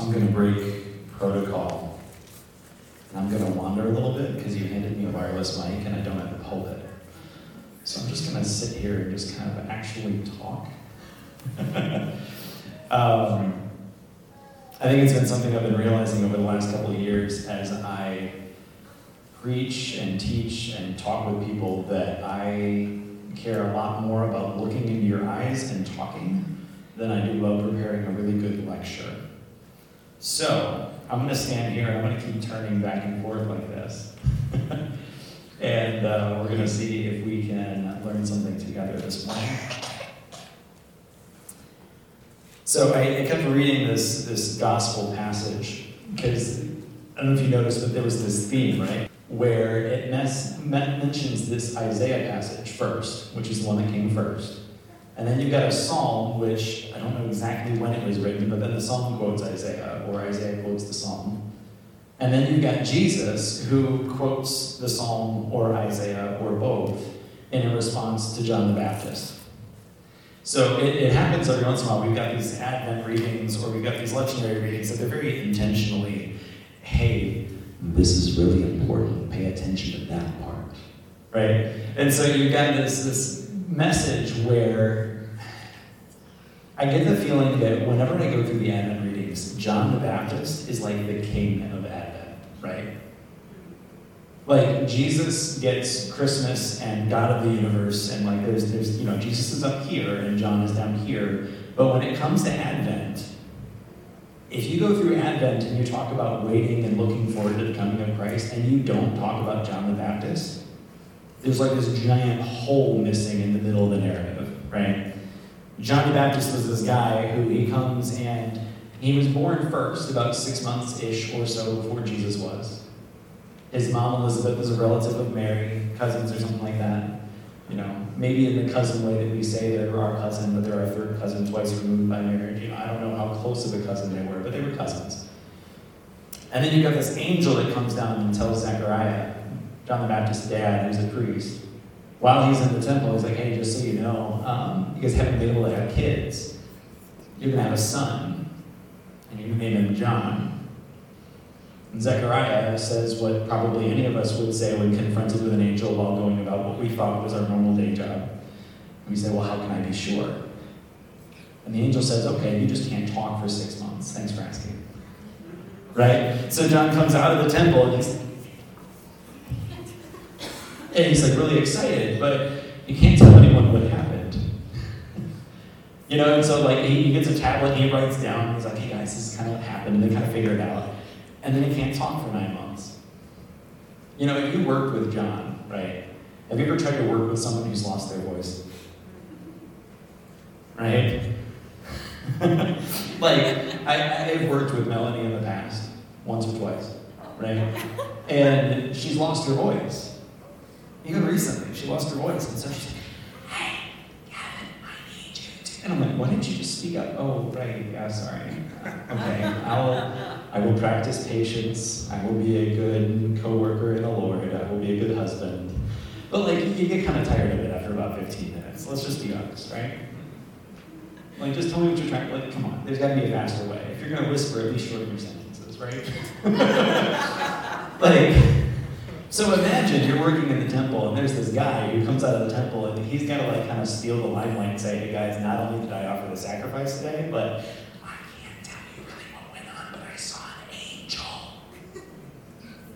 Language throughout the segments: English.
I'm going to break protocol. And I'm going to wander a little bit because you handed me a wireless mic and I don't have a pulpit. So I'm just going to sit here and just kind of actually talk. um, I think it's been something I've been realizing over the last couple of years as I preach and teach and talk with people that I care a lot more about looking into your eyes and talking than I do about preparing a really good lecture. So, I'm going to stand here and I'm going to keep turning back and forth like this. and uh, we're going to see if we can learn something together this morning. So, I, I kept reading this, this gospel passage because I don't know if you noticed, but there was this theme, right? Where it mes- mentions this Isaiah passage first, which is the one that came first. And then you've got a psalm, which I don't know exactly when it was written, but then the psalm quotes Isaiah, or Isaiah quotes the psalm. And then you've got Jesus, who quotes the psalm or Isaiah or both in response to John the Baptist. So it, it happens every once in a while. We've got these Advent readings or we've got these lectionary readings that they're very intentionally, hey, this is really important. Pay attention to that part. Right? And so you've got this, this message where I get the feeling that whenever I go through the Advent readings, John the Baptist is like the king of Advent, right? Like Jesus gets Christmas and God of the universe, and like there's there's you know Jesus is up here and John is down here. But when it comes to Advent, if you go through Advent and you talk about waiting and looking forward to the coming of Christ, and you don't talk about John the Baptist, there's like this giant hole missing in the middle of the narrative, right? John the Baptist was this guy who he comes and he was born first, about six months ish or so before Jesus was. His mom Elizabeth is a relative of Mary, cousins or something like that. You know, maybe in the cousin way that we say they're our cousin, but they're our third cousin, twice removed by marriage. You know, I don't know how close of a cousin they were, but they were cousins. And then you've got this angel that comes down and tells Zechariah, John the Baptist's dad, who's a priest, while he's in the temple, he's like, hey, just so you know, um, you guys haven't been able to have kids. You're going to have a son, and you name him John. And Zechariah says what probably any of us would say when confronted with an angel while going about what we thought was our normal day job. And we say, well, how can I be sure? And the angel says, okay, you just can't talk for six months. Thanks for asking. Right? So John comes out of the temple and he's and he's like really excited, but you can't tell anyone what happened. you know, and so like he, gets a tablet he writes down, he's like, hey guys, this is kind of what happened, and they kind of figure it out. And then he can't talk for nine months. You know, if you worked with John, right? Have you ever tried to work with someone who's lost their voice? Right? like, I, I've worked with Melanie in the past, once or twice, right? And she's lost her voice. Even recently, she lost her voice, and so she's like, "Hey, Gavin, I need you to." And I'm like, "Why didn't you just speak up?" Oh, right, yeah, sorry. Okay, I'll, I will practice patience. I will be a good coworker in the Lord. I will be a good husband. But like, you get kind of tired of it after about 15 minutes. Let's just be honest, right? Like, just tell me what you're trying. Like, come on, there's got to be a faster way. If you're gonna whisper, at least shorten your sentences, right? like. So imagine you're working in the temple and there's this guy who comes out of the temple and he's to like kind of steal the limelight and say, hey guys, not only did I offer the sacrifice today, but I can't tell you really what went on, but I saw an angel.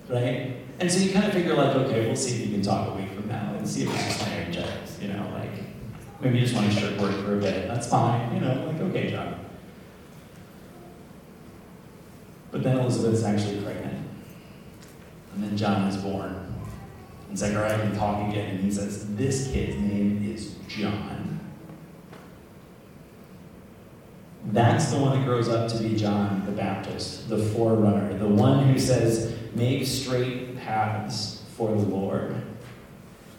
Right? And so you kind of figure like, okay, we'll see if you can talk a week from now and see if it's just my energetic, you know, like maybe you just want to shirt work for a bit. That's fine, you know, like okay, John. But then Elizabeth's actually pregnant. And then John is born. And Zechariah can talk again, and he says, This kid's name is John. That's the one that grows up to be John the Baptist, the forerunner, the one who says, Make straight paths for the Lord.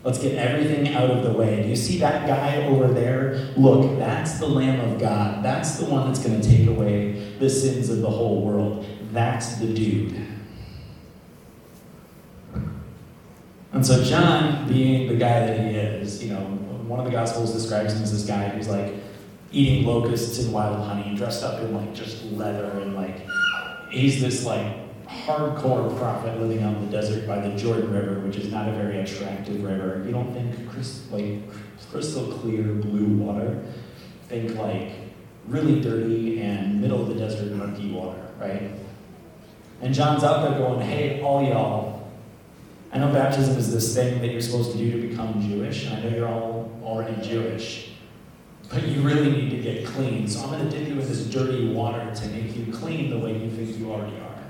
Let's get everything out of the way. Do you see that guy over there? Look, that's the Lamb of God. That's the one that's going to take away the sins of the whole world. That's the dude. And so John, being the guy that he is, you know, one of the Gospels describes him as this guy who's like eating locusts and wild honey, dressed up in like just leather and like he's this like hardcore prophet living out in the desert by the Jordan River, which is not a very attractive river. You don't think crystal, like crystal clear blue water. Think like really dirty and middle of the desert murky water, right? And John's out there going, hey, all y'all, I know baptism is this thing that you're supposed to do to become Jewish, and I know you're all already Jewish, but you really need to get clean. So I'm going to dip you in this dirty water to make you clean the way you think you already are.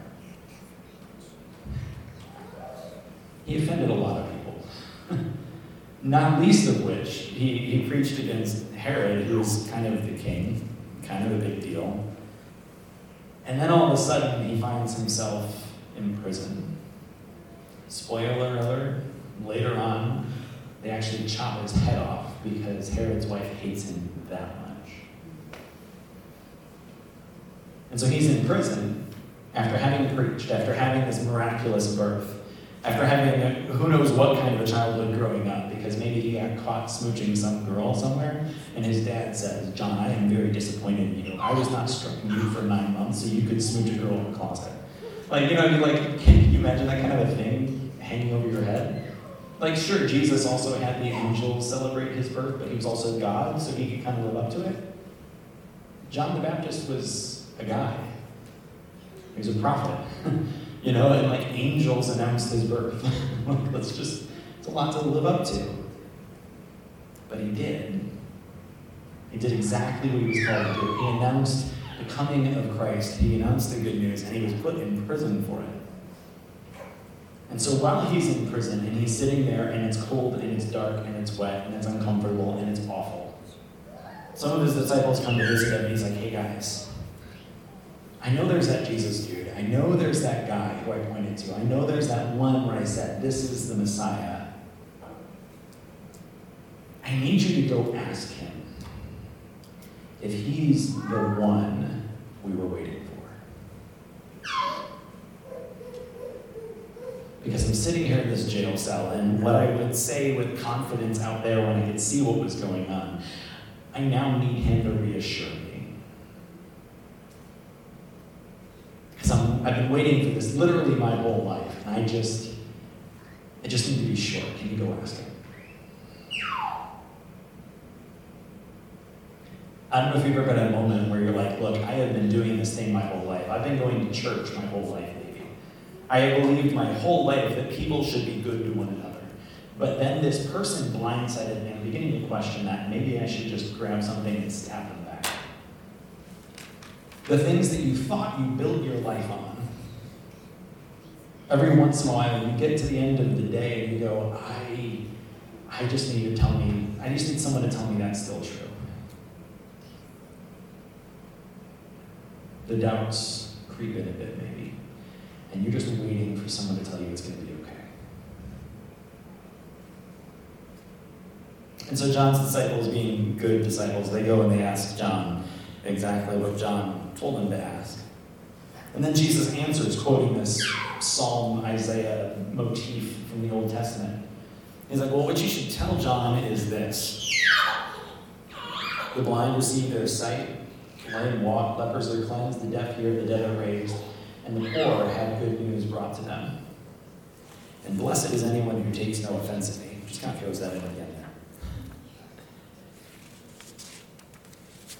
He offended a lot of people. Not least of which, he, he preached against Herod, who's kind of the king, kind of a big deal. And then all of a sudden, he finds himself in prison. Spoiler alert, later on, they actually chop his head off because Herod's wife hates him that much. And so he's in prison after having preached, after having this miraculous birth, after having a, who knows what kind of a childhood growing up, because maybe he got caught smooching some girl somewhere, and his dad says, John, I am very disappointed in you. I was not stroking you for nine months so you could smooch a girl in the closet. Like, you know, I mean, like, can you imagine that kind of a thing hanging over your head? Like, sure, Jesus also had the angels celebrate his birth, but he was also God, so he could kind of live up to it. John the Baptist was a guy. He was a prophet. you know, and like angels announced his birth. Like, that's just, it's a lot to live up to. But he did. He did exactly what he was called to do. He announced the coming of Christ. He announced the good news, and he was put in prison for it. And so while he's in prison and he's sitting there and it's cold and it's dark and it's wet and it's uncomfortable and it's awful, some of his disciples come to visit him and he's like, hey guys, I know there's that Jesus dude. I know there's that guy who I pointed to. I know there's that one where I said, this is the Messiah. I need you to go ask him if he's the one we were waiting for. because I'm sitting here in this jail cell, and what I would say with confidence out there when I could see what was going on, I now need him to reassure me. Because I've been waiting for this literally my whole life, and I just, I just need to be sure. Can you go ask him? I don't know if you've ever in a moment where you're like, look, I have been doing this thing my whole life. I've been going to church my whole life. Maybe. I believed my whole life that people should be good to one another. But then this person blindsided me. I'm beginning to question that. Maybe I should just grab something and stab them back. The things that you thought you built your life on, every once in a while you get to the end of the day and you go, I, I just need to tell me, I just need someone to tell me that's still true. The doubts creep in a bit, maybe and you're just waiting for someone to tell you it's going to be okay. And so John's disciples, being good disciples, they go and they ask John exactly what John told them to ask. And then Jesus answers, quoting this Psalm Isaiah motif from the Old Testament. He's like, Well, what you should tell John is this the blind receive their sight, lame walk, lepers are cleansed, the deaf hear, the dead are raised and the poor have good news brought to them. And blessed is anyone who takes no offense at me. Just kind of throws that in again there.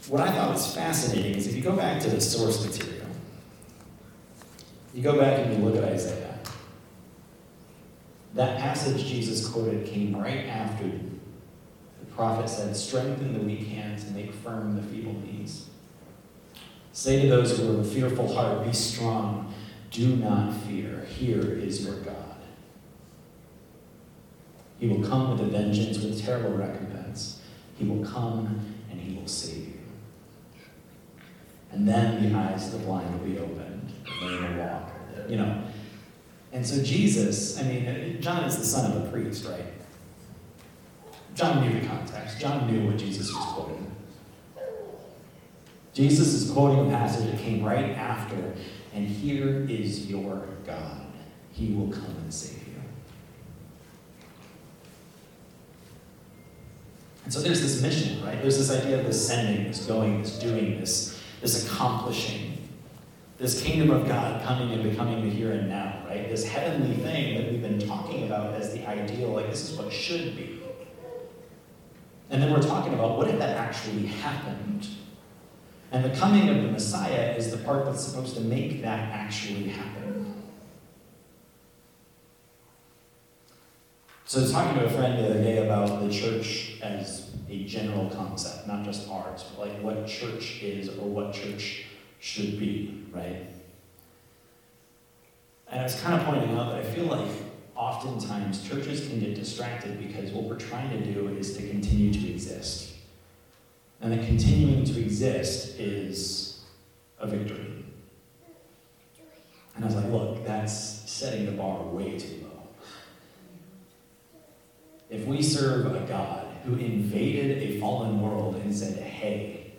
What I thought was fascinating is if you go back to the source material, you go back and you look at Isaiah. That passage Jesus quoted came right after the prophet said, Strengthen the weak hands and make firm the feeble knees. Say to those who have a fearful heart, Be strong, do not fear. Here is your God. He will come with a vengeance, with terrible recompense. He will come and he will save you. And then the eyes of the blind will be opened, and they will walk. You know. And so Jesus, I mean, uh, John is the son of a priest, right? John knew the context. John knew what Jesus was quoting. Jesus is quoting a passage that came right after, and here is your God. He will come and save you. And so there's this mission, right? There's this idea of this sending, this going, this doing, this, this accomplishing. This kingdom of God coming and becoming the here and now, right? This heavenly thing that we've been talking about as the ideal, like this is what should be. And then we're talking about what if that actually happened? And the coming of the Messiah is the part that's supposed to make that actually happen. So talking to a friend the other day about the church as a general concept, not just ours, but like what church is or what church should be, right? And I was kind of pointing out that I feel like oftentimes churches can get distracted because what we're trying to do is to continue to exist. And that continuing to exist is a victory. And I was like, look, that's setting the bar way too low. If we serve a God who invaded a fallen world and said, hey,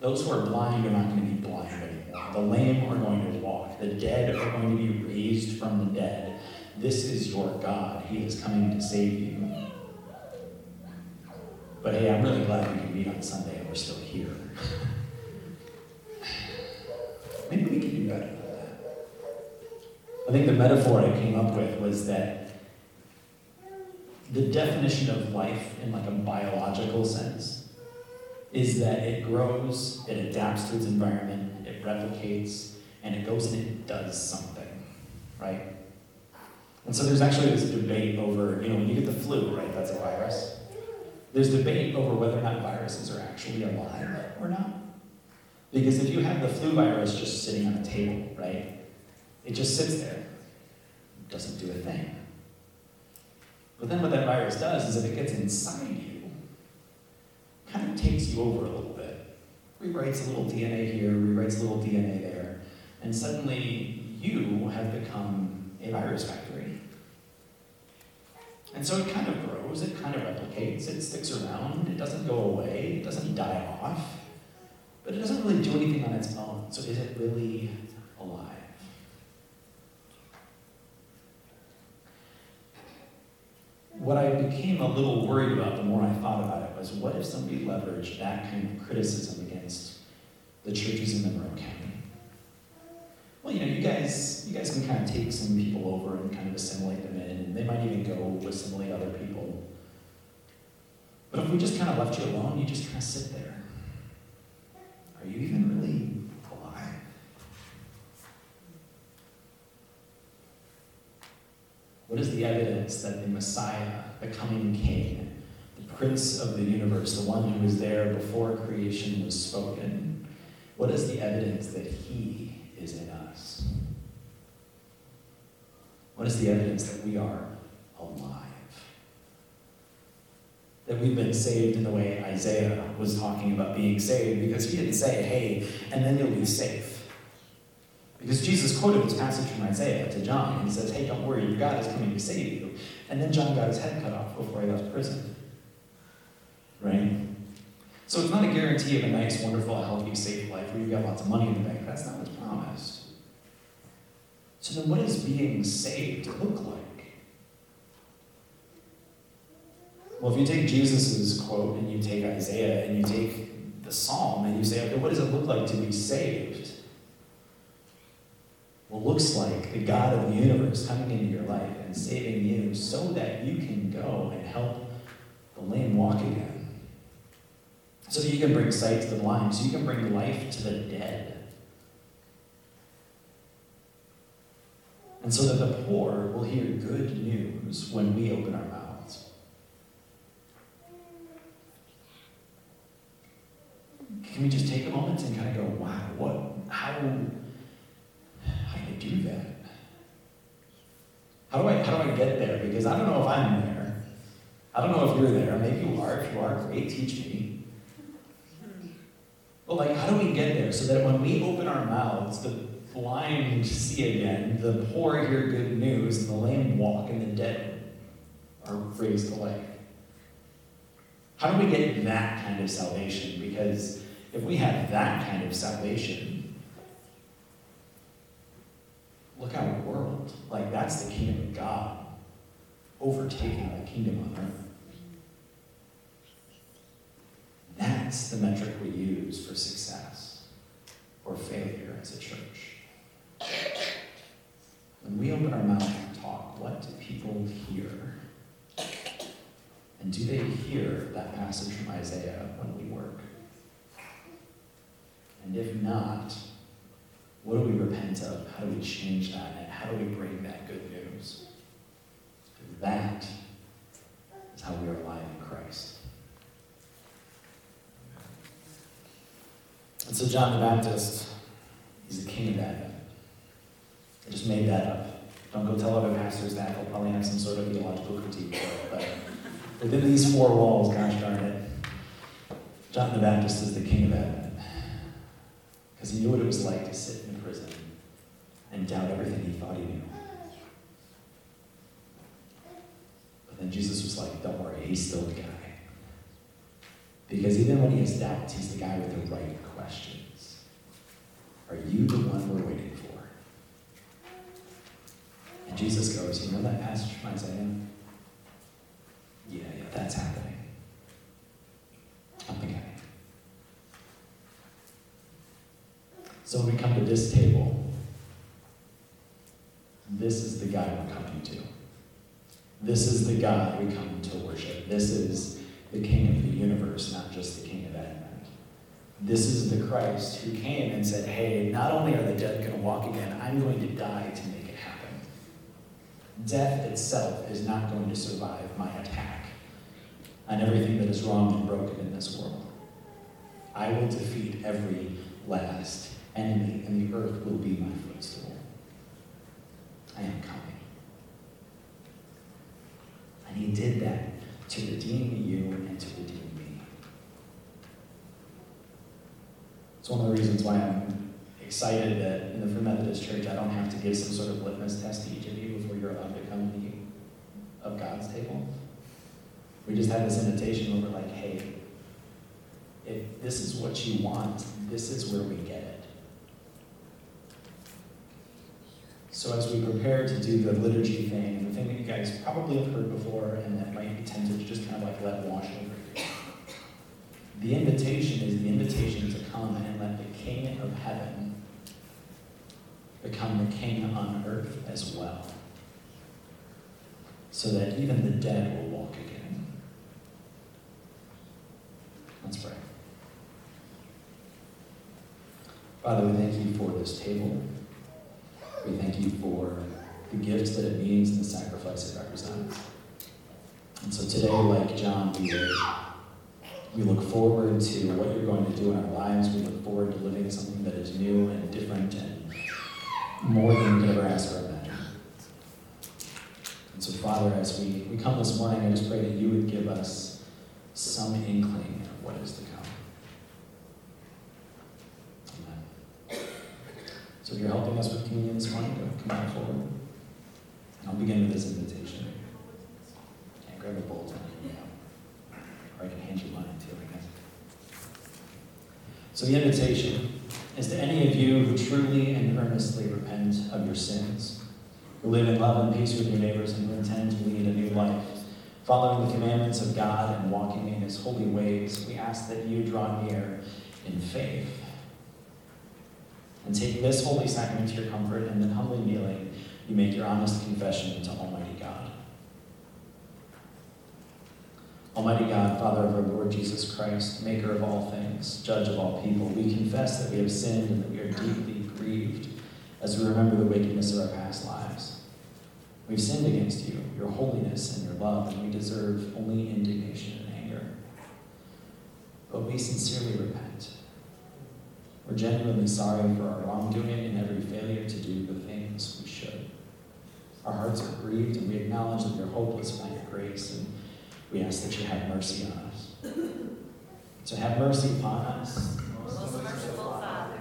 those who are blind are not going to be blind anymore. The lame are going to walk. The dead are going to be raised from the dead. This is your God. He is coming to save you. But hey, I'm really glad we can meet on Sunday and we're still here. Maybe we can do better than that. I think the metaphor I came up with was that the definition of life in like a biological sense is that it grows, it adapts to its environment, it replicates, and it goes and it does something, right? And so there's actually this debate over, you know, when you get the flu, right, that's a virus. There's debate over whether or not viruses are actually alive or not. Because if you have the flu virus just sitting on a table, right, it just sits there, doesn't do a thing. But then what that virus does is if it gets inside you, kind of takes you over a little bit. Rewrites a little DNA here, rewrites a little DNA there, and suddenly you have become a virus factory. And so it kind of grows, it kind of replicates, it sticks around, it doesn't go away, it doesn't die off, but it doesn't really do anything on its own. So is it really alive? What I became a little worried about the more I thought about it was what if somebody leveraged that kind of criticism against the churches in Monroe County? Well, you know, you guys, you guys can kind of take some people over and kind of assimilate them in, and they might even go assimilate other people. But if we just kind of left you alone, you just kind of sit there. Are you even really alive? What is the evidence that the Messiah, the coming King, the Prince of the universe, the one who was there before creation was spoken, what is the evidence that he is in us? What is the evidence that we are alive? That we've been saved in the way Isaiah was talking about being saved, because he didn't say, hey, and then you'll be safe. Because Jesus quoted this passage from Isaiah to John, and he says, hey, don't worry, your God is coming to save you. And then John got his head cut off before he left prison. Right? So it's not a guarantee of a nice, wonderful, healthy, safe life where you've got lots of money in the bank. That's not what's promised. So then what does being saved look like? Well, if you take Jesus' quote and you take Isaiah and you take the psalm and you say, okay, what does it look like to be saved? Well, it looks like the God of the universe coming into your life and saving you so that you can go and help the lame walk again. So that you can bring sight to the blind, so you can bring life to the dead. And so that the poor will hear good news when we open our mouths. Can we just take a moment and kind of go, wow, what, how, how do I do that? How do I, how do I get there? Because I don't know if I'm there. I don't know if you're there. Maybe you are. If you are, great, teach me. But like, how do we get there so that when we open our mouths, the blind see again, the poor hear good news, and the lame walk, and the dead are raised to life? How do we get that kind of salvation? Because if we have that kind of salvation, look at our world. Like, that's the kingdom of God overtaking the kingdom on earth. That's the metric we use for success or failure as a church. When we open our mouth and talk? What do people hear? And do they hear that passage from Isaiah when we work? And if not, what do we repent of? How do we change that? And how do we bring that good news? That is how we are alive in Christ. And so John the Baptist, he's the king of Advent. I just made that up. Don't go tell other pastors that. They'll probably have some sort of theological critique for it. But within these four walls, gosh darn it, John the Baptist is the king of Advent. Because he knew what it was like to sit in prison and doubt everything he thought he knew. But then Jesus was like, don't worry, he's still the guy. Because even when he has doubts, he's the guy with the right questions. Are you the one we're waiting for? And Jesus goes, You know that passage from Isaiah? Yeah, yeah, that's happening. I'm the guy. So when we come to this table, this is the guy we're coming to. This is the God we come to worship. This is the King of the universe, not just the King of Advent. This is the Christ who came and said, Hey, not only are the dead going to walk again, I'm going to die to make it happen. Death itself is not going to survive my attack on everything that is wrong and broken in this world. I will defeat every last enemy, and the earth will be my footstool. I am coming. And he did that to redeem you and to redeem me. It's one of the reasons why I'm excited that in the Free Methodist Church I don't have to give some sort of litmus test to each of you before you're allowed to come to the of God's table. We just have this invitation where we're like, hey, if this is what you want, this is where we get. So as we prepare to do the liturgy thing, the thing that you guys probably have heard before and that might be tempted to just kind of like let wash over you. The invitation is the invitation to come and let the King of heaven become the King on earth as well. So that even the dead will walk again. Let's pray. Father, we thank you for this table. We thank you for the gifts that it means and the sacrifice it represents. And so today, like John, we look, we look forward to what you're going to do in our lives. We look forward to living something that is new and different and more than we could ever ask or imagine. And so, Father, as we, we come this morning, I just pray that you would give us some inkling of what is to come. So if you're helping us with communion this morning, come back forward. And I'll begin with this invitation. And grab a me out. Or I can hand you mine too, I guess. So the invitation is to any of you who truly and earnestly repent of your sins, who live in love and peace with your neighbors, and who intend to lead a new life, following the commandments of God and walking in his holy ways, we ask that you draw near in faith take this holy sacrament to your comfort, and then humbly kneeling, you make your honest confession to Almighty God. Almighty God, Father of our Lord Jesus Christ, maker of all things, judge of all people, we confess that we have sinned and that we are deeply grieved as we remember the wickedness of our past lives. We've sinned against you, your holiness and your love, and we deserve only indignation and anger. But we sincerely repent we're genuinely sorry for our wrongdoing and every failure to do the things we should. Our hearts are grieved, and we acknowledge that we're hopeless by your grace, and we ask that you have mercy on us. So have mercy upon us. Most merciful Father,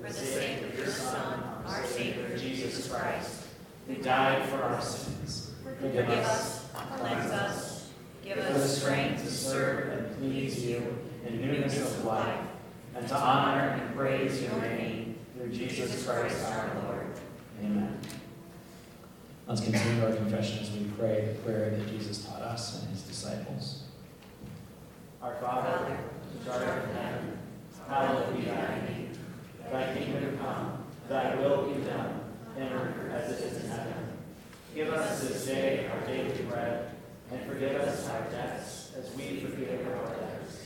for the sake of your Son, our Savior, Jesus Christ, who died for our sins, forgive us, cleanse us, give us strength to serve and please you in newness of life and to honor and praise your name through Jesus Christ our Lord. Amen. Let's continue our confession as we pray the prayer that Jesus taught us and his disciples. Our Father, who art in heaven, hallowed be thy name. Thy kingdom come, thy will be done, in earth as it is in heaven. Give us this day our daily bread, and forgive us our debts as we forgive our debtors.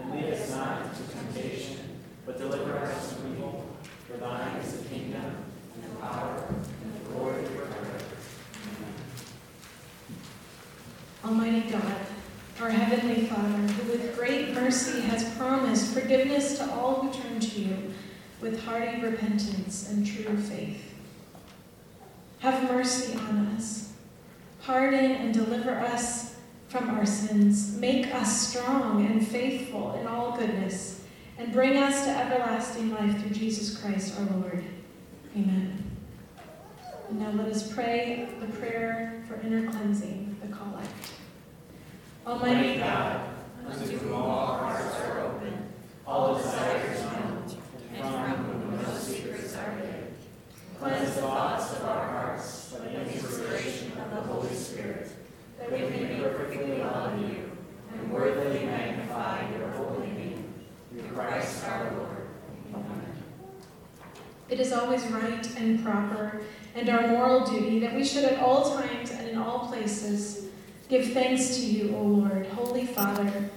And lead us not into temptation, but deliver us from evil. For thine is the kingdom, and the power, and the glory forever. Almighty God, our Heavenly Father, who with great mercy has promised forgiveness to all who turn to you with hearty repentance and true faith. Have mercy on us. Pardon and deliver us from our sins. Make us strong and faithful in all goodness, and bring us to everlasting life through Jesus Christ our Lord. Amen. And now let us pray the prayer for inner cleansing, the collect. Almighty God, unto whom all hearts are open, all desires known, and from whom no secrets are hid. Cleanse the thoughts of our hearts by the inspiration of the Holy Spirit, that we may perfectly love you and worthily magnify your holy name. Through Christ our Lord. Amen. it is always right and proper and our moral duty that we should at all times and in all places give thanks to you, O Lord, Holy Father,